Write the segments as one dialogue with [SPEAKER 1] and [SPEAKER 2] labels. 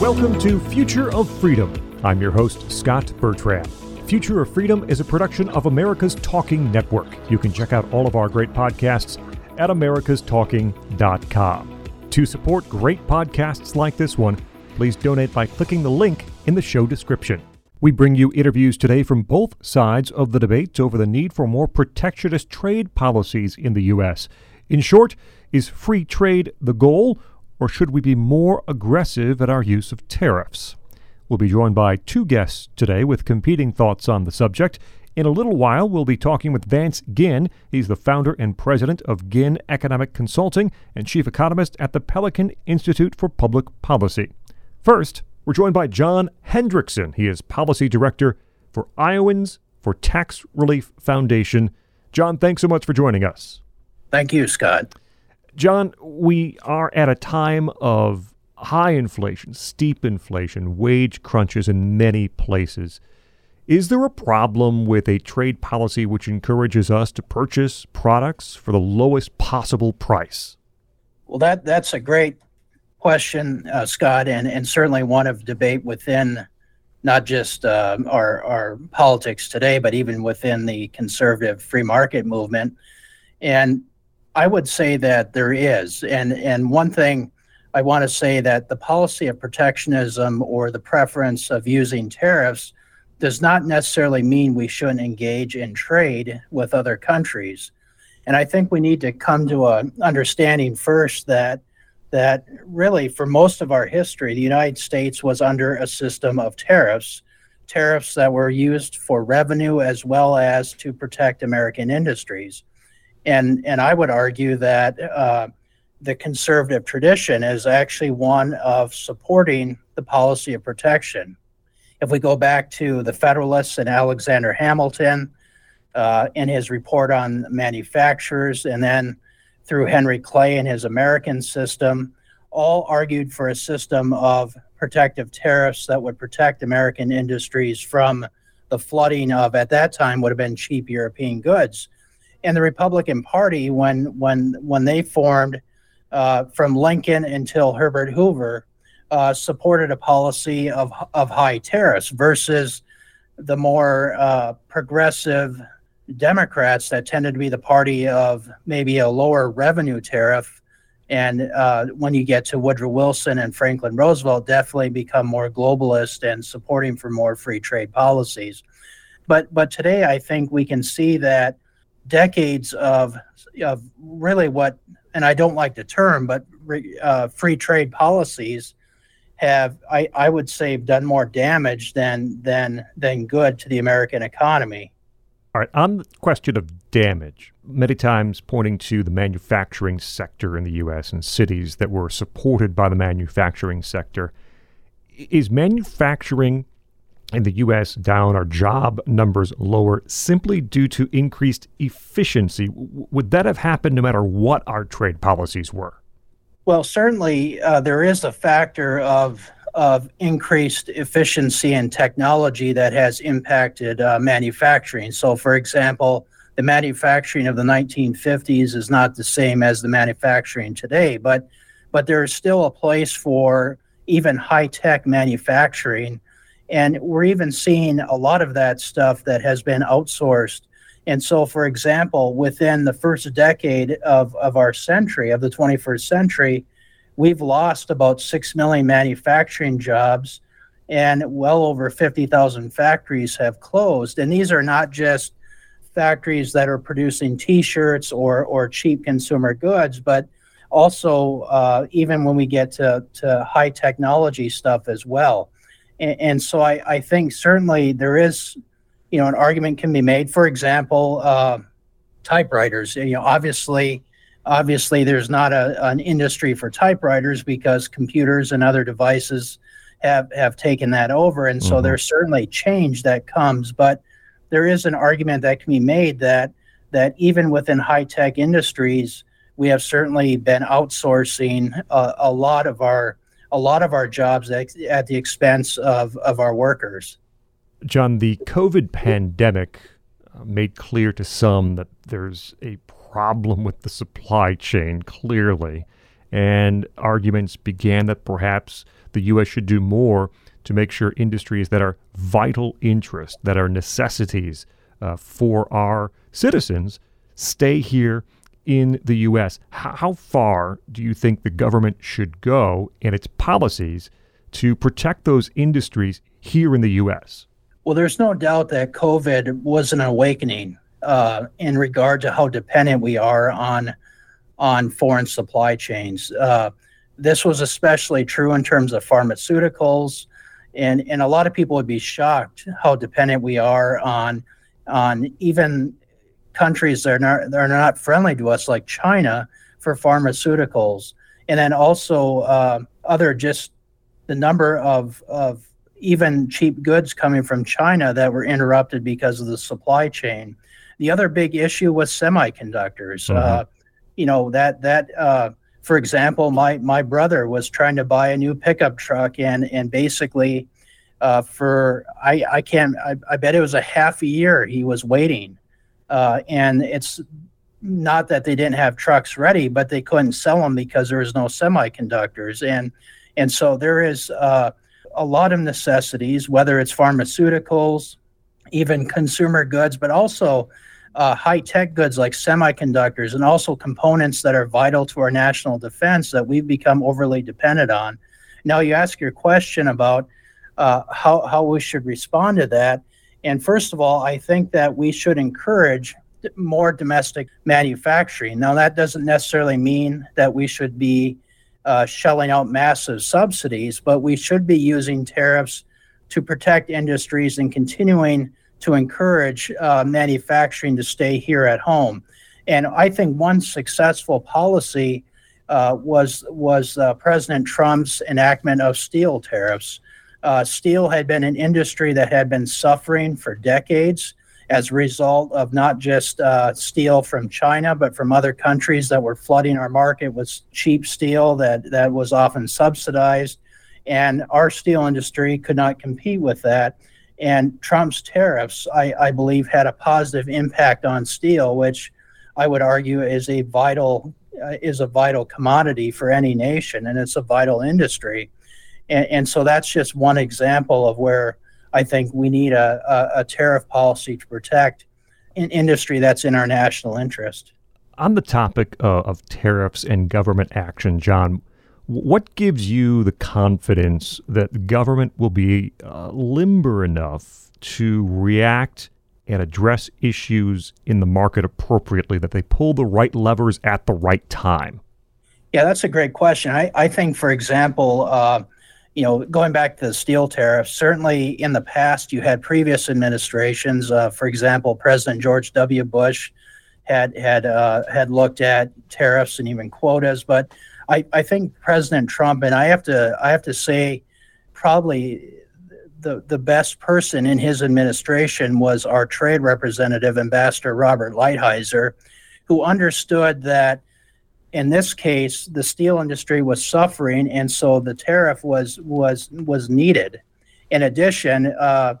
[SPEAKER 1] Welcome to Future of Freedom. I'm your host, Scot Bertram. Future of Freedom is a production of America's Talking Network. You can check out all of our great podcasts at americastalking.com. To support great podcasts like this one, please donate by clicking the link in the show description. We bring you interviews today from both sides of the debates over the need for more protectionist trade policies in the U.S. In short, is free trade the goal, or should we be more aggressive at our use of tariffs? We'll be joined by two guests today with competing thoughts on the subject. In a little while, we'll be talking with Vance Ginn. He's the founder and president of Ginn Economic Consulting and chief economist at the Pelican Institute for Public Policy. First, we're joined by John Hendrickson. He is policy director for Iowans for Tax Relief Foundation. John, thanks so much for joining us.
[SPEAKER 2] Thank you, Scot.
[SPEAKER 1] John, we are at a time of high inflation, steep inflation, wage crunches in many places. Is there a problem with a trade policy which encourages us to purchase products for the lowest possible price?
[SPEAKER 2] Well, that that's a great question, uh, Scot, and, and certainly one of debate within not just uh, our our politics today, but even within the conservative free market movement. And I would say that there is. And, and one thing I want to say that the policy of protectionism or the preference of using tariffs does not necessarily mean we shouldn't engage in trade with other countries. And I think we need to come to an understanding first that that really for most of our history, the United States was under a system of tariffs, tariffs that were used for revenue as well as to protect American industries and and I would argue that uh, the conservative tradition is actually one of supporting the policy of protection. If we go back to the Federalists and Alexander Hamilton uh, in his report on manufacturers, and then through Henry Clay and his American system, all argued for a system of protective tariffs that would protect American industries from the flooding of, at that time, would have been cheap European goods and the Republican Party when when when they formed uh, from Lincoln until Herbert Hoover uh, supported a policy of of high tariffs versus the more uh, progressive Democrats that tended to be the party of maybe a lower revenue tariff. And uh, when you get to Woodrow Wilson and Franklin Roosevelt, definitely become more globalist and supporting for more free trade policies. But but today, I think we can see that decades of of really what, and I don't like the term, but uh, free trade policies have, I, I would say, done more damage than than than good to the American economy.
[SPEAKER 1] All right, on the question of damage, many times pointing to the manufacturing sector in the U.S. and cities that were supported by the manufacturing sector, is manufacturing in the U.S. down, our job numbers lower simply due to increased efficiency. Would that have happened no matter what our trade policies were?
[SPEAKER 2] Well, certainly uh, there is a factor of of increased efficiency and technology that has impacted uh, manufacturing. So, for example, the manufacturing of the 1950s is not the same as the manufacturing today, but but there is still a place for even high tech manufacturing and we're even seeing a lot of that stuff that has been outsourced. And so, for example, within the first decade of, of our century, of the 21st century, we've lost about 6 million manufacturing jobs and well over 50,000 factories have closed. And these are not just factories that are producing t-shirts or, or cheap consumer goods, but also uh, even when we get to, to high technology stuff as well. And, and so I, I think certainly there is, you know, an argument can be made. For example, uh, typewriters. You know, obviously, obviously there's not a, an industry for typewriters because computers and other devices have have taken that over, and so mm-hmm. there's certainly change that comes. But there is an argument that can be made that that even within high tech industries, we have certainly been outsourcing a, a lot of our a lot of our jobs at, the expense of, of our workers.
[SPEAKER 1] John, the COVID pandemic uh, made clear to some that there's a problem with the supply chain, clearly. and arguments began that perhaps the U.S. should do more to make sure industries that are vital interests, that are necessities uh, for our citizens, stay here in the U.S. How, far do you think the government should go in its policies to protect those industries here in the U.S.?
[SPEAKER 2] Well, there's no doubt that COVID was an awakening uh, in regard to how dependent we are on on foreign supply chains. Uh, this was especially true in terms of pharmaceuticals, and and a lot of people would be shocked how dependent we are on on even countries that are not that are not friendly to us, like China, for pharmaceuticals, and then also uh, other just the number of of even cheap goods coming from China that were interrupted because of the supply chain. The other big issue was semiconductors. Mm-hmm. Uh, you know that that uh, for example, my my brother was trying to buy a new pickup truck and and basically uh, for I I can't I, I bet it was a half a year he was waiting, uh, and it's not that they didn't have trucks ready, but they couldn't sell them because there was no semiconductors and and so there is uh, a lot of necessities, whether it's pharmaceuticals, even consumer goods, but also uh, high tech goods like semiconductors and also components that are vital to our national defense that we've become overly dependent on. Now, you ask your question about uh, how, how we should respond to that. And first of all, I think that we should encourage more domestic manufacturing. Now, that doesn't necessarily mean that we should be uh, shelling out massive subsidies, but we should be using tariffs to protect industries and continuing to encourage uh, manufacturing to stay here at home. And I think one successful policy uh, was was uh, President Trump's enactment of steel tariffs. Uh, steel had been an industry that had been suffering for decades as a result of not just uh, steel from China, but from other countries that were flooding our market with cheap steel that, that was often subsidized. And our steel industry could not compete with that. And Trump's tariffs, I, I believe, had a positive impact on steel, which I would argue is a vital uh, is a vital commodity for any nation, and it's a vital industry. And, and so that's just one example of where I think we need a, a, a tariff policy to protect an industry that's in our national interest.
[SPEAKER 1] On the topic uh, of tariffs and government action, John, what gives you the confidence that government will be uh, limber enough to react and address issues in the market appropriately, that they pull the right levers at the right time?
[SPEAKER 2] Yeah, that's a great question. I, I think, for example, uh, you know, going back to the steel tariffs, certainly in the past, you had previous administrations. Uh, for example, President George W. Bush had had uh, had looked at tariffs and even quotas. But I, I think President Trump and I have to I have to say, probably the the best person in his administration was our trade representative, Ambassador Robert Lighthizer, who understood that in this case, the steel industry was suffering, and so the tariff was was was needed. In addition, uh,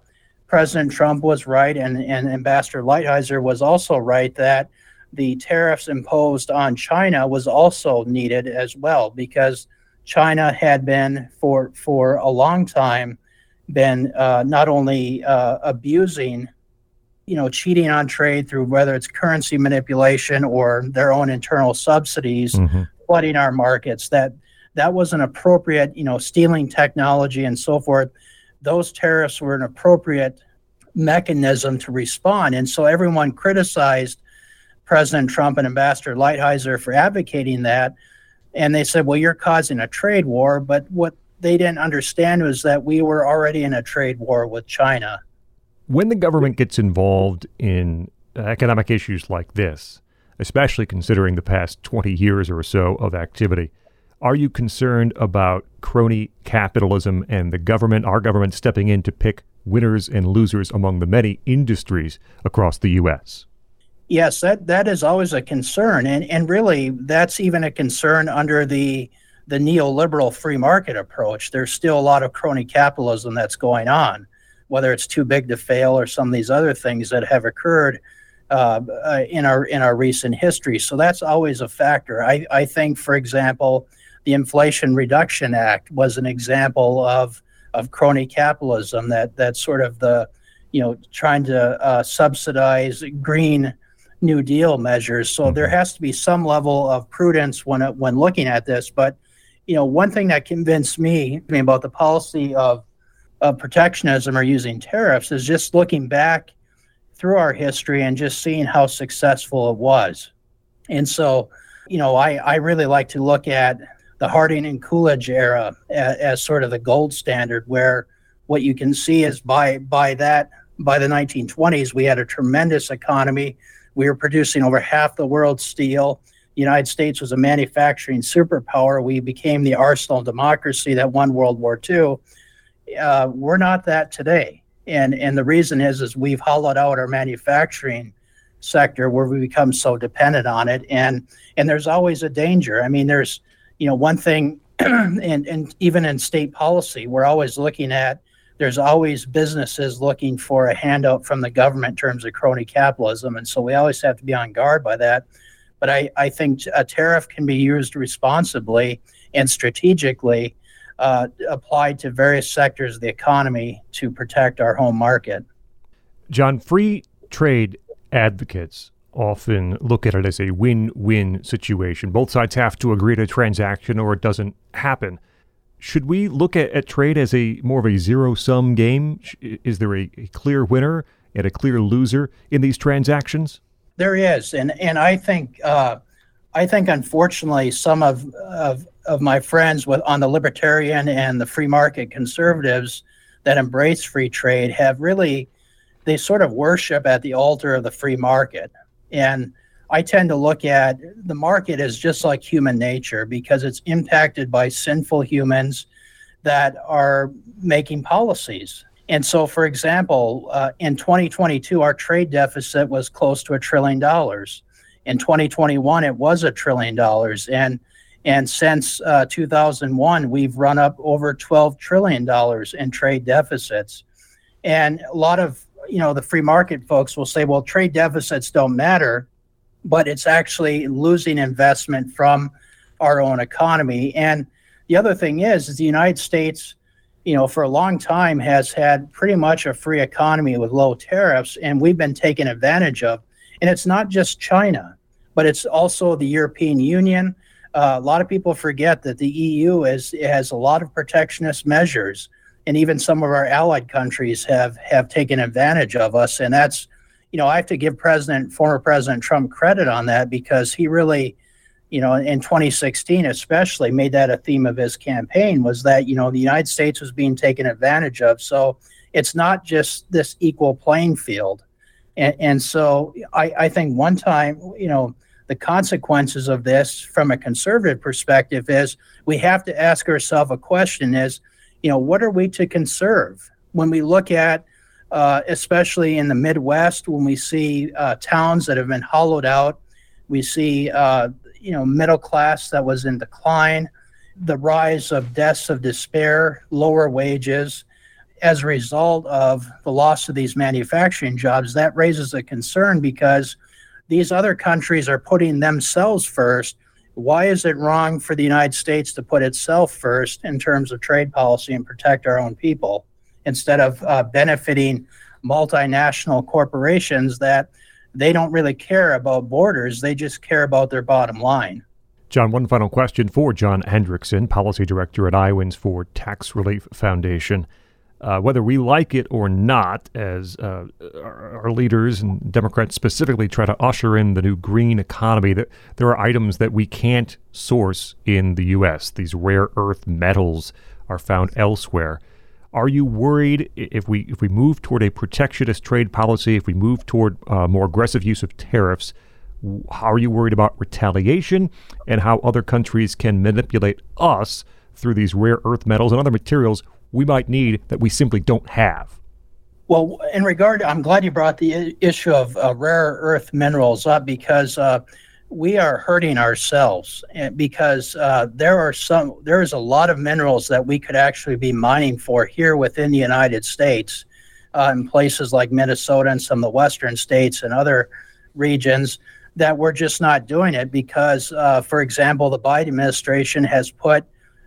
[SPEAKER 2] President Trump was right, and, and Ambassador Lighthizer was also right that the tariffs imposed on China was also needed as well because China had been for for a long time been uh, not only uh, abusing you know, cheating on trade through whether it's currency manipulation or their own internal subsidies, mm-hmm. flooding our markets. That that was an appropriate, you know, stealing technology and so forth. Those tariffs were an appropriate mechanism to respond, and so everyone criticized President Trump and Ambassador Lighthizer for advocating that. And they said, well, you're causing a trade war. But what they didn't understand was that we were already in a trade war with China.
[SPEAKER 1] When the government gets involved in economic issues like this, especially considering the past 20 years or so of activity, are you concerned about crony capitalism and the government, our government, stepping in to pick winners and losers among the many industries across the U.S.?
[SPEAKER 2] Yes, that, that is always a concern. And, and really, that's even a concern under the, the neoliberal free market approach. There's still a lot of crony capitalism that's going on whether it's too big to fail or some of these other things that have occurred uh, uh, in our in our recent history. So that's always a factor. I, I think, for example, the Inflation Reduction Act was an example of of crony capitalism that that sort of the you know trying to uh, subsidize green New Deal measures. So mm-hmm. there has to be some level of prudence when when looking at this. But you know, one thing that convinced me I mean, about the policy of of protectionism or using tariffs is just looking back through our history and just seeing how successful it was. And so, you know, I, I really like to look at the Harding and Coolidge era as, as sort of the gold standard, where what you can see is by by that by the 1920s we had a tremendous economy. We were producing over half the world's steel. The United States was a manufacturing superpower. We became the arsenal democracy that won World War II. Uh, we're not that today, and and the reason is is we've hollowed out our manufacturing sector where we become so dependent on it, and and there's always a danger. I mean, there's you know one thing, and and even in state policy, we're always looking at there's always businesses looking for a handout from the government in terms of crony capitalism. And so we always have to be on guard by that. But I, I think a tariff can be used responsibly and strategically uh, applied to various sectors of the economy to protect our home market.
[SPEAKER 1] John, free trade advocates often look at it as a win win situation. Both sides have to agree to a transaction or it doesn't happen should we look at, at trade as a more of a zero sum game? Is there a, a, clear winner and a clear loser in these transactions?
[SPEAKER 2] There is, and and I think uh, I think unfortunately some of, of of my friends with on the libertarian and the free market conservatives that embrace free trade have really they sort of worship at the altar of the free market and I tend to look at the market as just like human nature because it's impacted by sinful humans that are making policies. And so, for example, uh, in 2022, our trade deficit was close to a trillion dollars. In 2021, it was a trillion dollars. And and since uh, 2001, we've run up over 12 trillion dollars in trade deficits. And a lot of you know the free market folks will say, well, trade deficits don't matter but it's actually losing investment from our own economy. And the other thing is, is the United States, you know, for a long time has had pretty much a free economy with low tariffs, and we've been taken advantage of. And it's not just China, but it's also the European Union. Uh, a lot of people forget that the EU is has a lot of protectionist measures, and even some of our allied countries have have taken advantage of us, and that's you know, I have to give President, former President Trump credit on that because he really, you know, in 2016 especially made that a theme of his campaign was that, you know, the United States was being taken advantage of. So it's not just this equal playing field. And, and so I, I think one time, you know, the consequences of this from a conservative perspective is we have to ask ourselves a question is, you know, what are we to conserve? When we look at uh, especially in the Midwest, when we see uh, towns that have been hollowed out, we see uh, you know middle class that was in decline, the rise of deaths of despair, lower wages, as a result of the loss of these manufacturing jobs. That raises a concern because these other countries are putting themselves first. Why is it wrong for the United States to put itself first in terms of trade policy and protect our own people? instead of uh, benefiting multinational corporations that they don't really care about borders. They just care about their bottom line.
[SPEAKER 1] John, one final question for John Hendrickson, Policy Director at Iowans for Tax Relief Foundation. Uh, whether we like it or not, as uh, our, our, leaders and Democrats specifically try to usher in the new green economy, that there are items that we can't source in the U.S. These rare earth metals are found elsewhere. Are you worried if we if we move toward a protectionist trade policy, if we move toward uh, more aggressive use of tariffs? How are you worried about retaliation and how other countries can manipulate us through these rare earth metals and other materials we might need that we simply don't have?
[SPEAKER 2] Well, in regard, I'm glad you brought the issue of uh, rare earth minerals up because uh, we are hurting ourselves eh, because uh, there are some there is a lot of minerals that we could actually be mining for here within the United States, uh, in places like Minnesota and some of the western states and other regions that we're just not doing it because, uh, for example, the Biden administration has put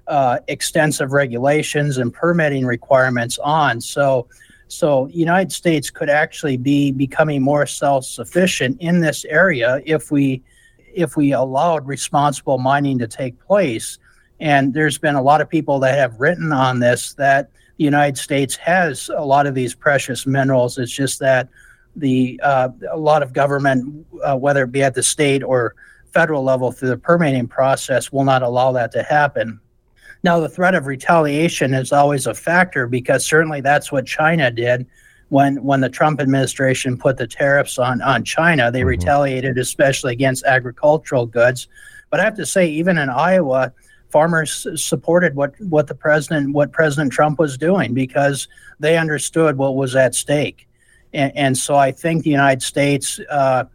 [SPEAKER 2] uh, extensive regulations and permitting requirements on. So, so United States could actually be becoming more self-sufficient in this area if we if we allowed responsible mining to take place. And there's been a lot of people that have written on this that the United States has a lot of these precious minerals. It's just that the uh, a lot of government, uh, whether it be at the state or federal level through the permitting process, will not allow that to happen. Now, the threat of retaliation is always a factor because certainly that's what China did when when the Trump administration put the tariffs on on China. They mm-hmm. retaliated, especially against agricultural goods. But I have to say, even in Iowa, farmers supported what what the president what President Trump was doing because they understood what was at stake. And, and so I think the United States, uh,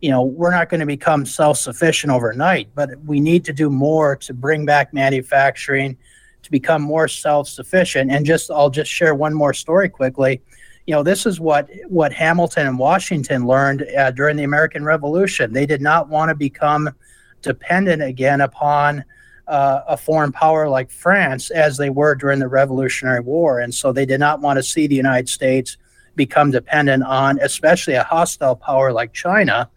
[SPEAKER 2] you know, we're not going to become self sufficient overnight, but we need to do more to bring back manufacturing to become more self sufficient. And just I'll just share one more story quickly. You know, this is what what Hamilton and Washington learned uh, during the American Revolution. They did not want to become dependent again upon uh, a foreign power like France as they were during the Revolutionary War. And so they did not want to see the United States become dependent on, especially a hostile power like China,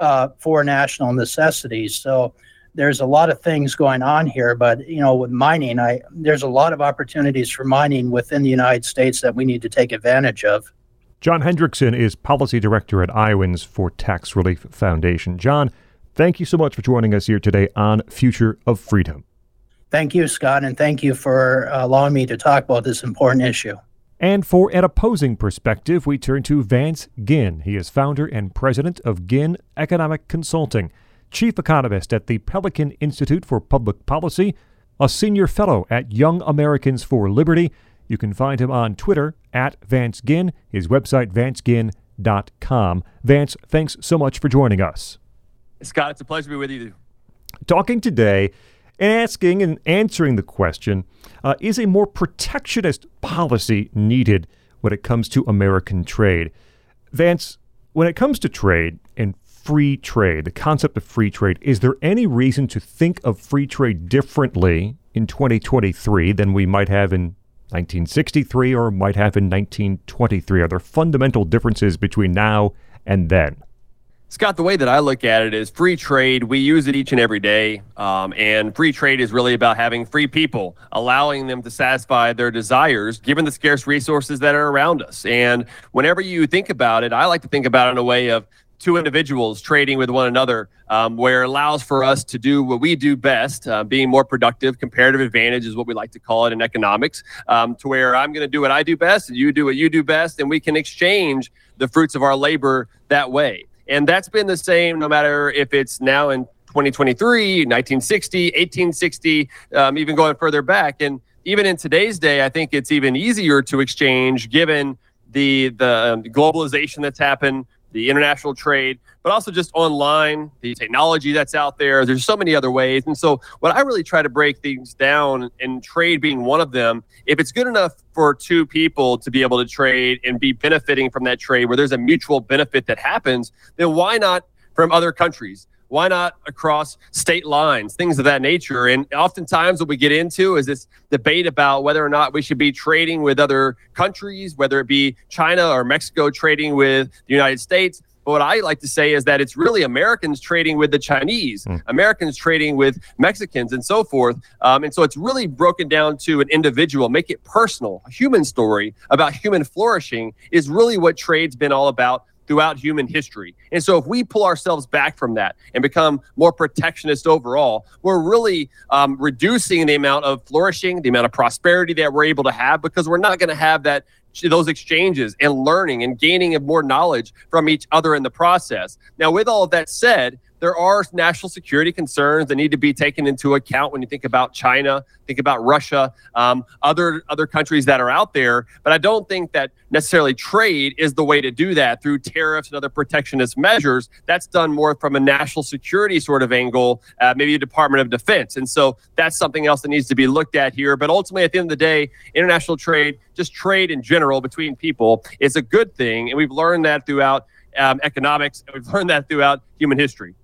[SPEAKER 2] uh, for national necessities. So there's a lot of things going on here, but you know, with mining, I there's a lot of opportunities for mining within the United States that we need to take advantage of.
[SPEAKER 1] John Hendrickson is policy director at Iowans for Tax Relief Foundation. John, thank you so much for joining us here today on Future of Freedom.
[SPEAKER 2] Thank you, Scot, and thank you for allowing me to talk about this important issue.
[SPEAKER 1] And for an opposing perspective, we turn to Vance Ginn. He is founder and president of Ginn Economic Consulting, chief economist at the Pelican Institute for Public Policy, a senior fellow at Young Americans for Liberty. You can find him on Twitter at Vance Ginn, his website, vanceginn.com. Vance, thanks so much for joining us.
[SPEAKER 3] Scot, it's a pleasure to be with you.
[SPEAKER 1] Talking today asking and answering the question uh, is a more protectionist policy needed when it comes to American trade? Vance, when it comes to trade and free trade, the concept of free trade, is there any reason to think of free trade differently in 2023 than we might have in 1963 or might have in 1923? Are there fundamental differences between now and then?
[SPEAKER 3] Scot, the way that I look at it is free trade. We use it each and every day. Um, and free trade is really about having free people, allowing them to satisfy their desires given the scarce resources that are around us. And whenever you think about it, I like to think about it in a way of two individuals trading with one another, um, where it allows for us to do what we do best, uh, being more productive. Comparative advantage is what we like to call it in economics, um, to where I'm going to do what I do best and you do what you do best, and we can exchange the fruits of our labor that way. And that's been the same no matter if it's now in 2023, 1960, 1860, um, even going further back. And even in today's day, I think it's even easier to exchange given the the um, globalization that's happened, the international trade, but also just online, the technology that's out there. There's so many other ways. And so, what I really try to break things down, and trade being one of them, if it's good enough for two people to be able to trade and be benefiting from that trade where there's a mutual benefit that happens, then why not from other countries? Why not across state lines, things of that nature? And oftentimes, what we get into is this debate about whether or not we should be trading with other countries, whether it be China or Mexico trading with the United States. But what I like to say is that it's really Americans trading with the Chinese, mm. Americans trading with Mexicans, and so forth. Um, and so it's really broken down to an individual, make it personal. A human story about human flourishing is really what trade's been all about throughout human history. And so, if we pull ourselves back from that and become more protectionist overall, we're really um, reducing the amount of flourishing, the amount of prosperity that we're able to have because we're not going to have that those exchanges and learning and gaining of more knowledge from each other in the process. Now, with all of that said, there are national security concerns that need to be taken into account when you think about China, think about Russia, um, other other countries that are out there. But I don't think that necessarily trade is the way to do that through tariffs and other protectionist measures. That's done more from a national security sort of angle, uh, maybe a Department of Defense. And so that's something else that needs to be looked at here. But ultimately, at the end of the day, international trade, just trade in general between people, is a good thing, and we've learned that throughout um, economics. And we've learned that throughout human history.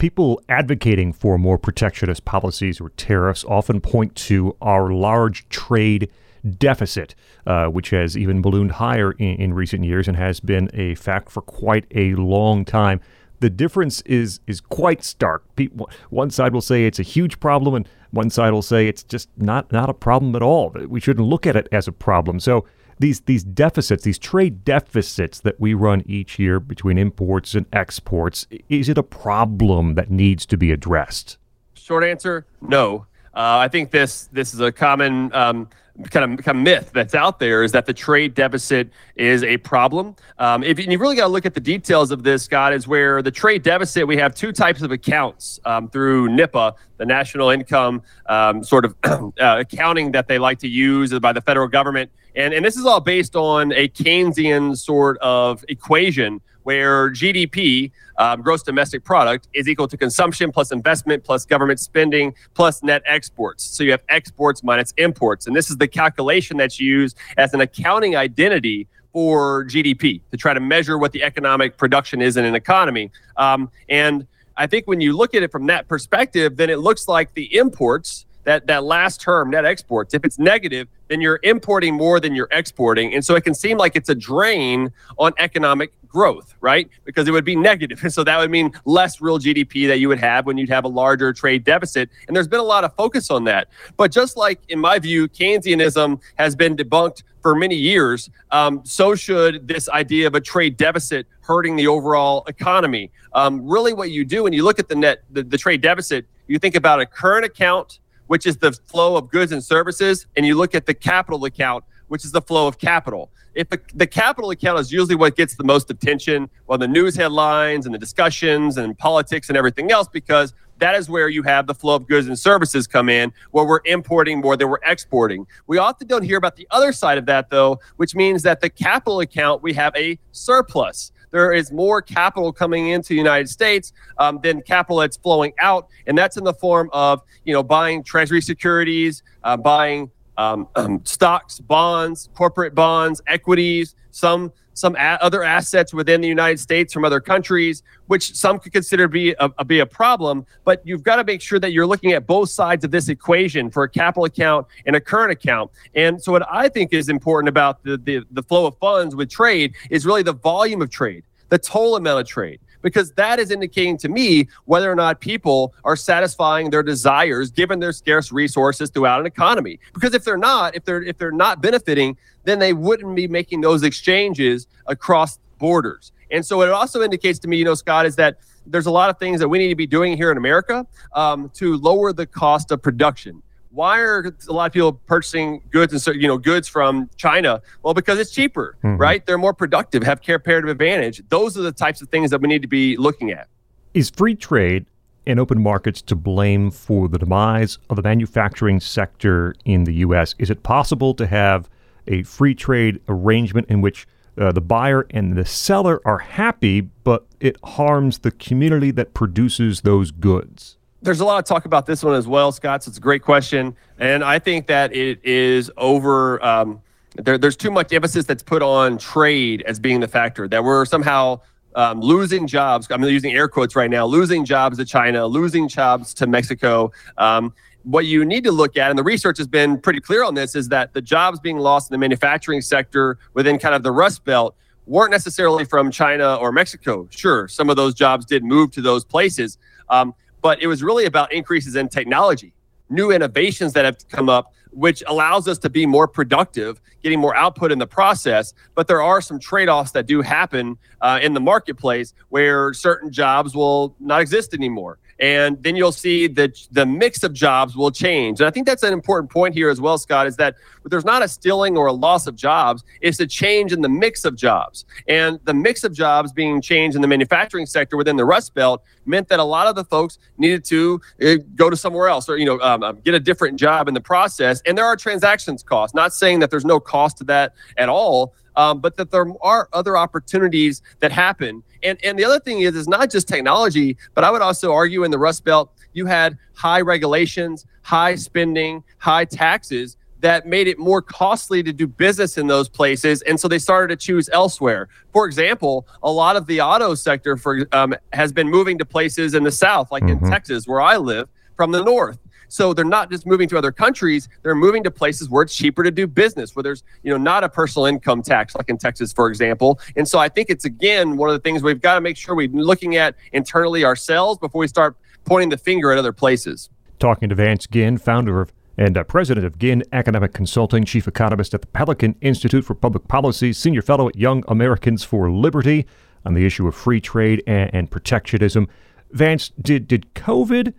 [SPEAKER 1] People advocating for more protectionist policies or tariffs often point to our large trade deficit, uh, which has even ballooned higher in, in recent years and has been a fact for quite a long time the difference is is quite stark. People, one side will say it's a huge problem, and one side will say it's just not not a problem at all. We shouldn't look at it as a problem. So these these deficits, these trade deficits that we run each year between imports and exports, is it a problem that needs to be addressed?
[SPEAKER 3] Short answer: No. Uh, I think this this is a common um, kind of, kind of myth that's out there is that the trade deficit is a problem. Um, if you really got to look at the details of this, Scot, is where the trade deficit we have two types of accounts um, through NIPA, the national income um, sort of uh, accounting that they like to use by the federal government, and and this is all based on a Keynesian sort of equation where GDP, um, gross domestic product, is equal to consumption plus investment plus government spending plus net exports. So you have exports minus imports. And this is the calculation that's used as an accounting identity for GDP to try to measure what the economic production is in an economy. Um, and I think when you look at it from that perspective, then it looks like the imports that that last term net exports if it's negative then you're importing more than you're exporting. And so it can seem like it's a drain on economic growth right? Because it would be negative. And so that would mean less real gdp that you would have when you'd have a larger trade deficit. And there's been a lot of focus on that. But just like in my view keynesianism has been debunked for many years um, so should this idea of a trade deficit hurting the overall economy. Um, really what you do when you look at the net the, the trade deficit you think about a current account which is the flow of goods and services, and you look at the capital account, which is the flow of capital. If the, the capital account is usually what gets the most attention on the news headlines and the discussions and politics and everything else, because that is where you have the flow of goods and services come in, where we're importing more than we're exporting. We often don't hear about the other side of that, though, which means that the capital account, we have a surplus there is more capital coming into the United States um, than capital that's flowing out, and that's in the form of you know buying Treasury securities, uh, buying um, um, stocks, bonds, corporate bonds, equities, some some a- other assets within the United States from other countries, which some could consider be a, a, be a problem. But you've got to make sure that you're looking at both sides of this equation for a capital account and a current account. And so, what I think is important about the, the, the flow of funds with trade is really the volume of trade, the total amount of trade because that is indicating to me whether or not people are satisfying their desires given their scarce resources throughout an economy because if they're not if they're if they're not benefiting then they wouldn't be making those exchanges across borders. And so it also indicates to me, you know, Scot, is that there's a lot of things that we need to be doing here in America um, to lower the cost of production. Why are a lot of people purchasing goods and so you know goods from China? Well, because it's cheaper, mm-hmm. right? They're more productive, have comparative advantage. Those are the types of things that we need to be looking at.
[SPEAKER 1] Is free trade and open markets to blame for the demise of the manufacturing sector in the U.S.? Is it possible to have a free trade arrangement in which uh, the buyer and the seller are happy, but it harms the community that produces those goods?
[SPEAKER 3] There's a lot of talk about this one as well, Scot. So it's a great question. And I think that it is over. Um, there, there's too much emphasis that's put on trade as being the factor, that we're somehow um, losing jobs. I'm using air quotes right now, losing jobs to China, losing jobs to Mexico. Um, what you need to look at, and the research has been pretty clear on this, is that the jobs being lost in the manufacturing sector within kind of the Rust Belt weren't necessarily from China or Mexico. Sure, some of those jobs did move to those places, um, but it was really about increases in technology, new innovations that have come up, which allows us to be more productive, getting more output in the process. But there are some trade offs that do happen uh, in the marketplace where certain jobs will not exist anymore and then you'll see that the mix of jobs will change. And I think that's an important point here as well, Scot, is that there's not a stealing or a loss of jobs, it's a change in the mix of jobs. And the mix of jobs being changed in the manufacturing sector within the Rust Belt meant that a lot of the folks needed to uh, go to somewhere else or, you know, um, um, get a different job in the process. And there are transactions costs, not saying that there's no cost to that at all. Um, but that there are other opportunities that happen and and the other thing is, is not just technology, but I would also argue in the Rust Belt, you had high regulations, high spending, high taxes that made it more costly to do business in those places, and so they started to choose elsewhere. For example, a lot of the auto sector for um, has been moving to places in the south, like mm-hmm. in Texas, where I live, from the north. So they're not just moving to other countries; they're moving to places where it's cheaper to do business, where there's you know not a personal income tax like in Texas, for example. And so I think it's again one of the things we've got to make sure we're looking at internally ourselves before we start pointing the finger at other places.
[SPEAKER 1] Talking to Vance Ginn, founder of and uh, president of Ginn Economic Consulting, chief economist at the Pelican Institute for Public Policy, senior fellow at Young Americans for Liberty on the issue of free trade and, and protectionism. Vance, did did COVID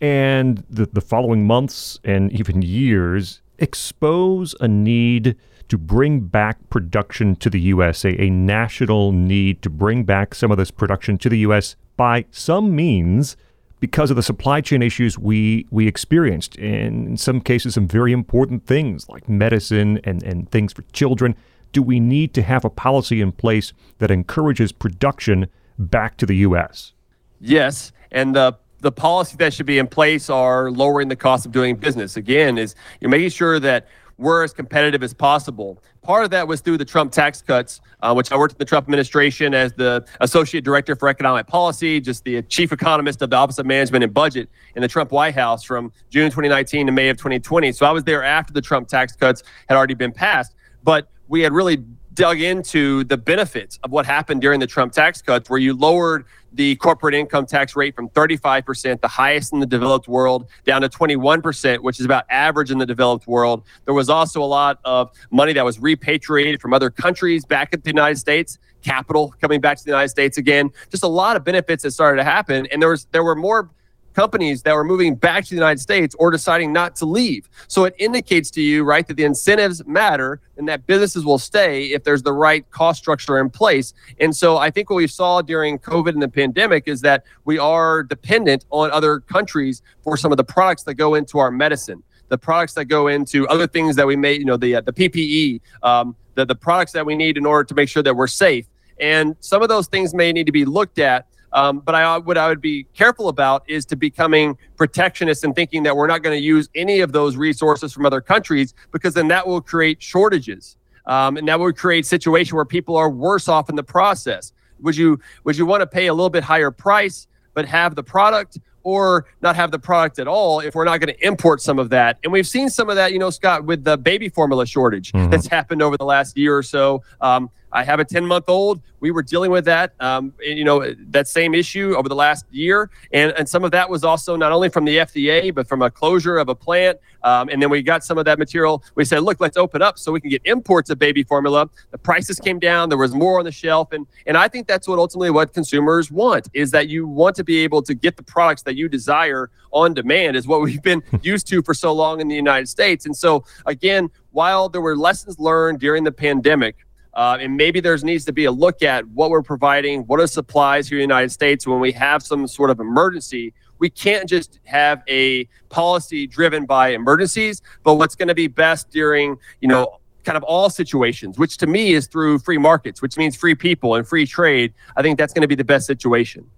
[SPEAKER 1] and the, the following months and even years expose a need to bring back production to the U.S., a, a national need to bring back some of this production to the U.S. by some means because of the supply chain issues we we experienced. And in some cases, some very important things like medicine and, and things for children. Do we need to have a policy in place that encourages production back to the U.S.?
[SPEAKER 3] Yes. And the the policy that should be in place are lowering the cost of doing business. Again, is you're making sure that we're as competitive as possible. Part of that was through the Trump tax cuts, uh, which I worked in the Trump administration as the associate director for economic policy, just the chief economist of the Office of Management and Budget in the Trump White House from June 2019 to May of 2020. So I was there after the Trump tax cuts had already been passed, but we had really dug into the benefits of what happened during the Trump tax cuts, where you lowered the corporate income tax rate from 35%, the highest in the developed world, down to 21%, which is about average in the developed world. There was also a lot of money that was repatriated from other countries back at the United States, capital coming back to the United States again. Just a lot of benefits that started to happen. And there was there were more companies that were moving back to the United States or deciding not to leave. So it indicates to you, right, that the incentives matter and that businesses will stay if there's the right cost structure in place. And so I think what we saw during COVID and the pandemic is that we are dependent on other countries for some of the products that go into our medicine. The products that go into other things that we make, you know, the uh, the PPE, um, the the products that we need in order to make sure that we're safe, and some of those things may need to be looked at um, but I, what I would be careful about is to becoming protectionist and thinking that we're not going to use any of those resources from other countries because then that will create shortages. Um, and that would create situation where people are worse off in the process. Would you would you want to pay a little bit higher price but have the product or not have the product at all if we're not going to import some of that. And we've seen some of that, you know, Scot, with the baby formula shortage mm-hmm. that's happened over the last year or so. Um, I have a 10 month old. We were dealing with that, um, you know, that same issue over the last year. And, and some of that was also not only from the FDA, but from a closure of a plant. Um, and then we got some of that material. We said, look, let's open up so we can get imports of baby formula. The prices came down. There was more on the shelf. And, and I think that's what ultimately what consumers want is that you want to be able to get the products that you desire on demand is what we've been used to for so long in the United States. And so, again, while there were lessons learned during the pandemic, uh, and maybe there's needs to be a look at what we're providing, what are supplies here in the United States when we have some sort of emergency. We can't just have a policy driven by emergencies, but what's going to be best during, you know, kind of all situations, which to me is through free markets, which means free people and free trade. I think that's going to be the best situation.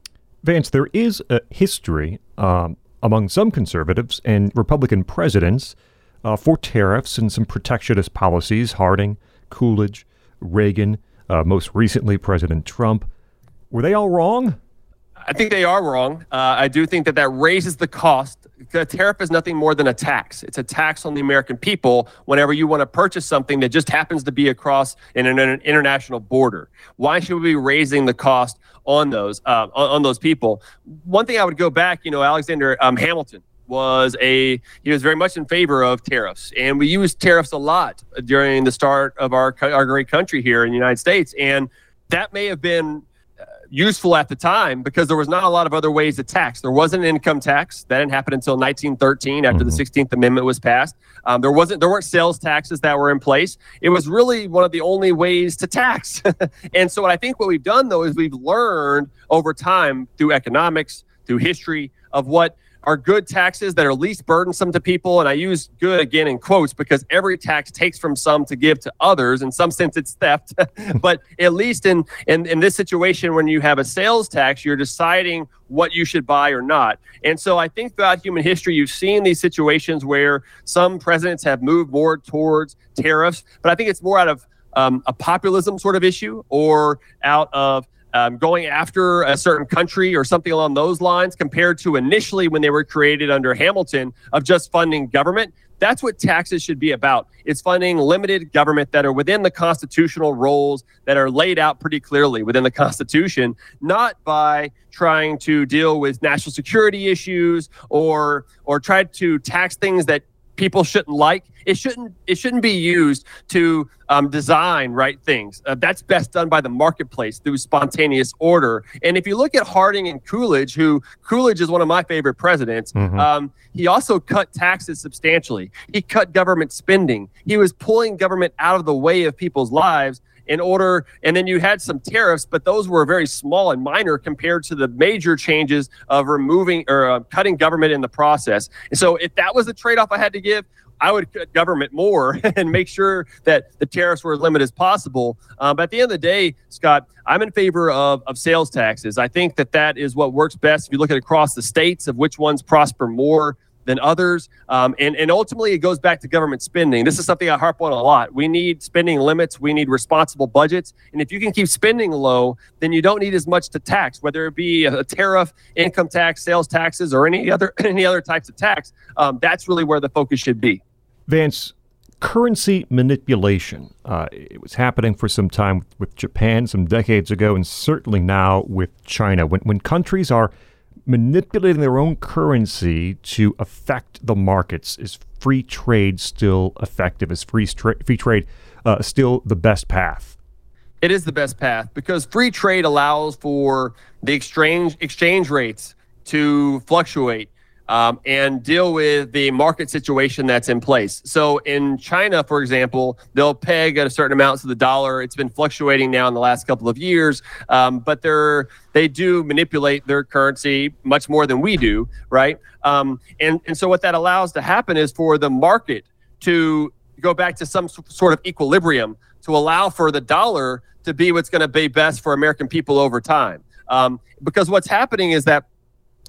[SPEAKER 1] Vance, there is a history um, among some conservatives and Republican presidents uh, for tariffs and some protectionist policies. Harding, Coolidge, Reagan, uh, most recently President Trump. Were they all wrong?
[SPEAKER 3] I think they are wrong. Uh, I do think that that raises the cost. A tariff is nothing more than a tax. It's a tax on the American people whenever you want to purchase something that just happens to be across an, an international border. Why should we be raising the cost on those uh, on, on, those people? One thing I would go back, you know, Alexander um, Hamilton was a he was very much in favor of tariffs, and we used tariffs a lot during the start of our our great country here in the United States, and that may have been uh, useful at the time because there was not a lot of other ways to tax. There wasn't an income tax that didn't happen until 1913 after mm-hmm. the 16th Amendment was passed. Um, there wasn't there weren't sales taxes that were in place. It was really one of the only ways to tax. and so I think what we've done though is we've learned over time through economics, through history of what are good taxes that are least burdensome to people. And I use good again in quotes because every tax takes from some to give to others. In some sense, it's theft. but at least in, in, in this situation, when you have a sales tax, you're deciding what you should buy or not. And so I think throughout human history, you've seen these situations where some presidents have moved more towards tariffs. But I think it's more out of um, a populism sort of issue or out of um, going after a certain country or something along those lines compared to initially when they were created under Hamilton of just funding government. That's what taxes should be about. It's funding limited government that are within the constitutional roles that are laid out pretty clearly within the Constitution, not by trying to deal with national security issues or or try to tax things that people shouldn't like. It shouldn't it shouldn't be used to um, design right things. Uh, that's best done by the marketplace through spontaneous order. And if you look at Harding and Coolidge, who Coolidge is one of my favorite presidents, mm-hmm. um, he also cut taxes substantially. He cut government spending. He was pulling government out of the way of people's lives in order and then you had some tariffs but those were very small and minor compared to the major changes of removing or uh, cutting government in the process and so if that was the trade-off i had to give I would cut government more and make sure that the tariffs were as limited as possible. Um, but at the end of the day, Scot, I'm in favor of, of sales taxes. I think that that is what works best. If you look at across the states of which ones prosper more, than others. Um, and, and ultimately, it goes back to government spending. This is something I harp on a lot. We need spending limits, we need responsible budgets. And if you can keep spending low, then you don't need as much to tax, whether it be a tariff, income tax, sales taxes, or any other, any other types of tax. Um, that's really where the focus should be.
[SPEAKER 1] Vance, currency manipulation. Uh, it was happening for some time with Japan some decades ago, and certainly now with China. When, when countries are manipulating their own currency to affect the markets. Is free trade still effective? Is free, stra- free trade uh, still the best path?
[SPEAKER 3] It is the best path because free trade allows for the exchange exchange rates to fluctuate um, and deal with the market situation that's in place. So in China, for example, they'll peg at a certain amount to the dollar. It's been fluctuating now in the last couple of years, um, but they're they do manipulate their currency much more than we do, right? Um, and and so what that allows to happen is for the market to go back to some sort of equilibrium to allow for the dollar to be what's going to be best for American people over time. Um, because what's happening is that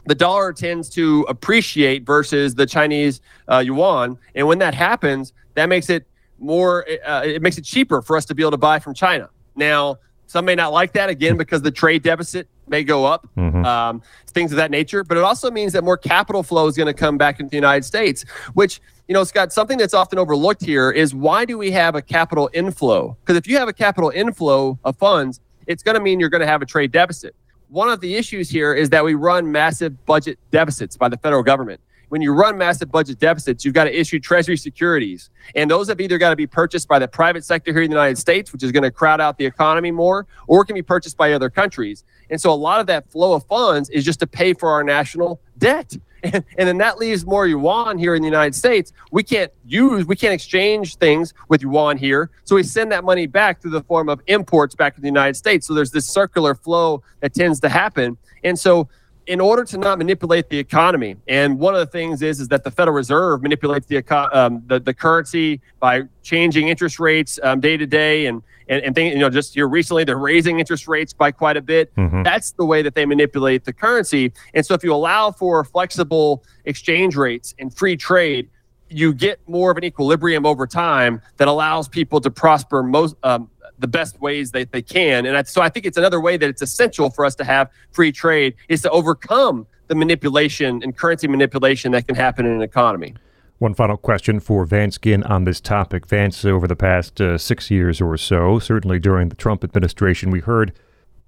[SPEAKER 3] the dollar tends to appreciate versus the Chinese uh, yuan, and when that happens, that makes it more. Uh, it makes it cheaper for us to be able to buy from China. Now, some may not like that again because the trade deficit may go up, mm-hmm. um, things of that nature. But it also means that more capital flow is going to come back into the United States, which you know, Scot, something that's often overlooked here is why do we have a capital inflow? Because if you have a capital inflow of funds, it's going to mean you're going to have a trade deficit one of the issues here is that we run massive budget deficits by the federal government. When you run massive budget deficits, you've got to issue treasury securities. And those have either got to be purchased by the private sector here in the United States, which is going to crowd out the economy more, or can be purchased by other countries. And so a lot of that flow of funds is just to pay for our national debt. And, and then that leaves more yuan here in the United States. We can't use, we can't exchange things with yuan here. So we send that money back through the form of imports back to the United States. So there's this circular flow that tends to happen. And so in order to not manipulate the economy, and one of the things is is that the Federal Reserve manipulates the um, the, the currency by changing interest rates um, day to day, and and and things, you know just here recently they're raising interest rates by quite a bit. Mm-hmm. That's the way that they manipulate the currency. And so if you allow for flexible exchange rates and free trade, you get more of an equilibrium over time that allows people to prosper most um, the best ways that they can. And so I think it's another way that it's essential for us to have free trade is to overcome the manipulation and currency manipulation that can happen in an economy.
[SPEAKER 1] One final question for Vance Ginn on this topic. Vance, over the past uh, six years or so, certainly during the Trump administration, we heard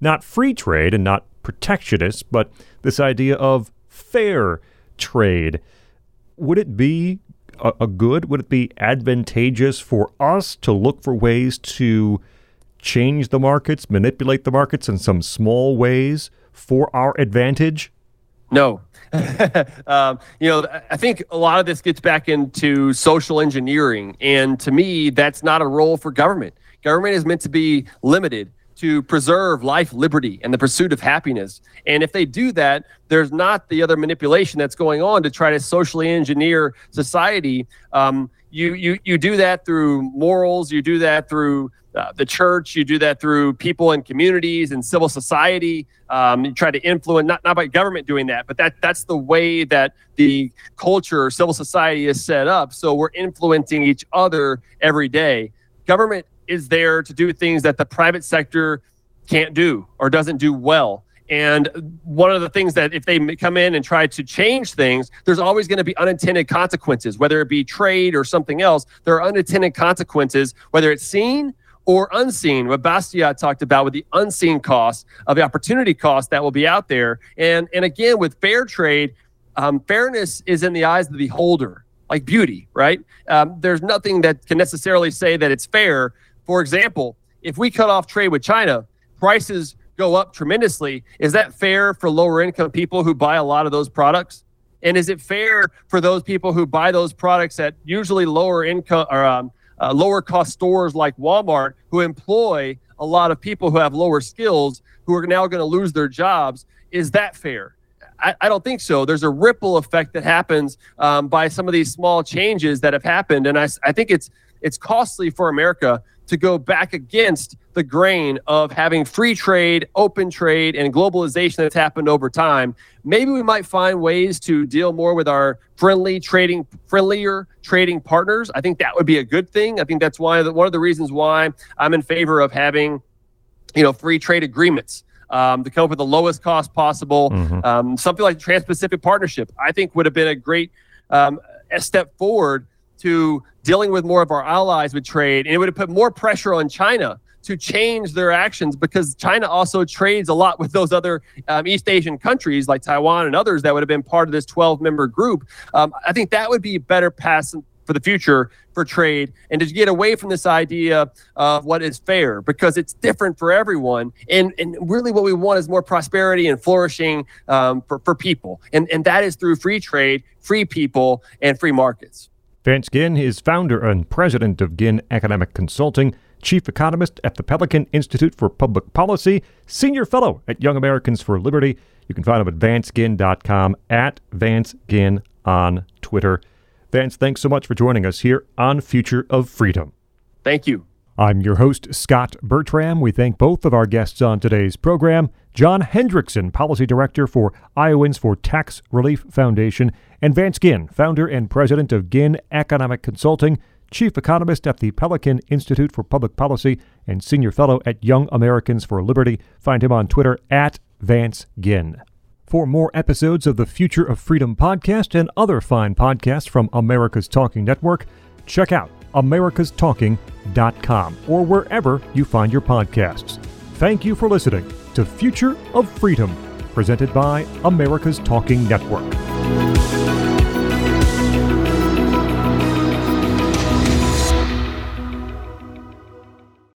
[SPEAKER 1] not free trade and not protectionist, but this idea of fair trade. Would it be a, a good? Would it be advantageous for us to look for ways to change the markets, manipulate the markets in some small ways for our advantage?
[SPEAKER 3] No. um, you know, I think a lot of this gets back into social engineering. And to me, that's not a role for government. Government is meant to be limited to preserve life, liberty, and the pursuit of happiness. And if they do that, there's not the other manipulation that's going on to try to socially engineer society. Um, you, you, you do that through morals, you do that through uh, the church, you do that through people and communities and civil society. Um, you try to influence, not, not by government doing that, but that that's the way that the culture, civil society is set up. So we're influencing each other every day. Government is there to do things that the private sector can't do or doesn't do well. And one of the things that if they come in and try to change things, there's always going to be unintended consequences, whether it be trade or something else. There are unintended consequences, whether it's seen or unseen. What Bastiat talked about with the unseen costs of the opportunity cost that will be out there. And and again, with fair trade, um, fairness is in the eyes of the beholder, like beauty, right? Um, there's nothing that can necessarily say that it's fair for example, if we cut off trade with China, prices go up tremendously. Is that fair for lower income people who buy a lot of those products? And is it fair for those people who buy those products at usually lower income or um, uh, lower cost stores like Walmart, who employ a lot of people who have lower skills, who are now going to lose their jobs? Is that fair? I, I, don't think so. There's a ripple effect that happens um, by some of these small changes that have happened, and I, I think it's it's costly for America to go back against the grain of having free trade, open trade, and globalization that's happened over time. Maybe we might find ways to deal more with our friendly trading, friendlier trading partners. I think that would be a good thing. I think that's why one of the reasons why I'm in favor of having, you know, free trade agreements. Um, to come up with the lowest cost possible. Mm-hmm. Um, something like the Trans-Pacific Partnership, I think, would have been a great um, a step forward to dealing with more of our allies with trade, and it would have put more pressure on China to change their actions because China also trades a lot with those other um, East Asian countries like Taiwan and others that would have been part of this 12 member group. Um, I think that would be a better path for the future for trade and to get away from this idea of what is fair because it's different for everyone. And, and really, what we want is more prosperity and flourishing um, for, for people. And, and that is through free trade, free people, and free markets.
[SPEAKER 1] Vance Ginn is founder and president of Ginn Economic Consulting, chief economist at the Pelican Institute for Public Policy, senior fellow at Young Americans for Liberty. You can find him at vanceginn.com, at Vance Ginn on Twitter. Vance, thanks so much for joining us here on Future of Freedom.
[SPEAKER 3] Thank you.
[SPEAKER 1] I'm your host, Scot Bertram. We thank both of our guests on today's program John Hendrickson, Policy Director for Iowans for Tax Relief Foundation, and Vance Ginn, founder and president of Ginn Economic Consulting, chief economist at the Pelican Institute for Public Policy, and senior fellow at Young Americans for Liberty. Find him on Twitter at Vance Ginn. For more episodes of the Future of Freedom podcast and other fine podcasts from America's Talking Network, check out americastalking.com or wherever you find your podcasts. Thank you for listening to Future of Freedom, presented by America's Talking Network.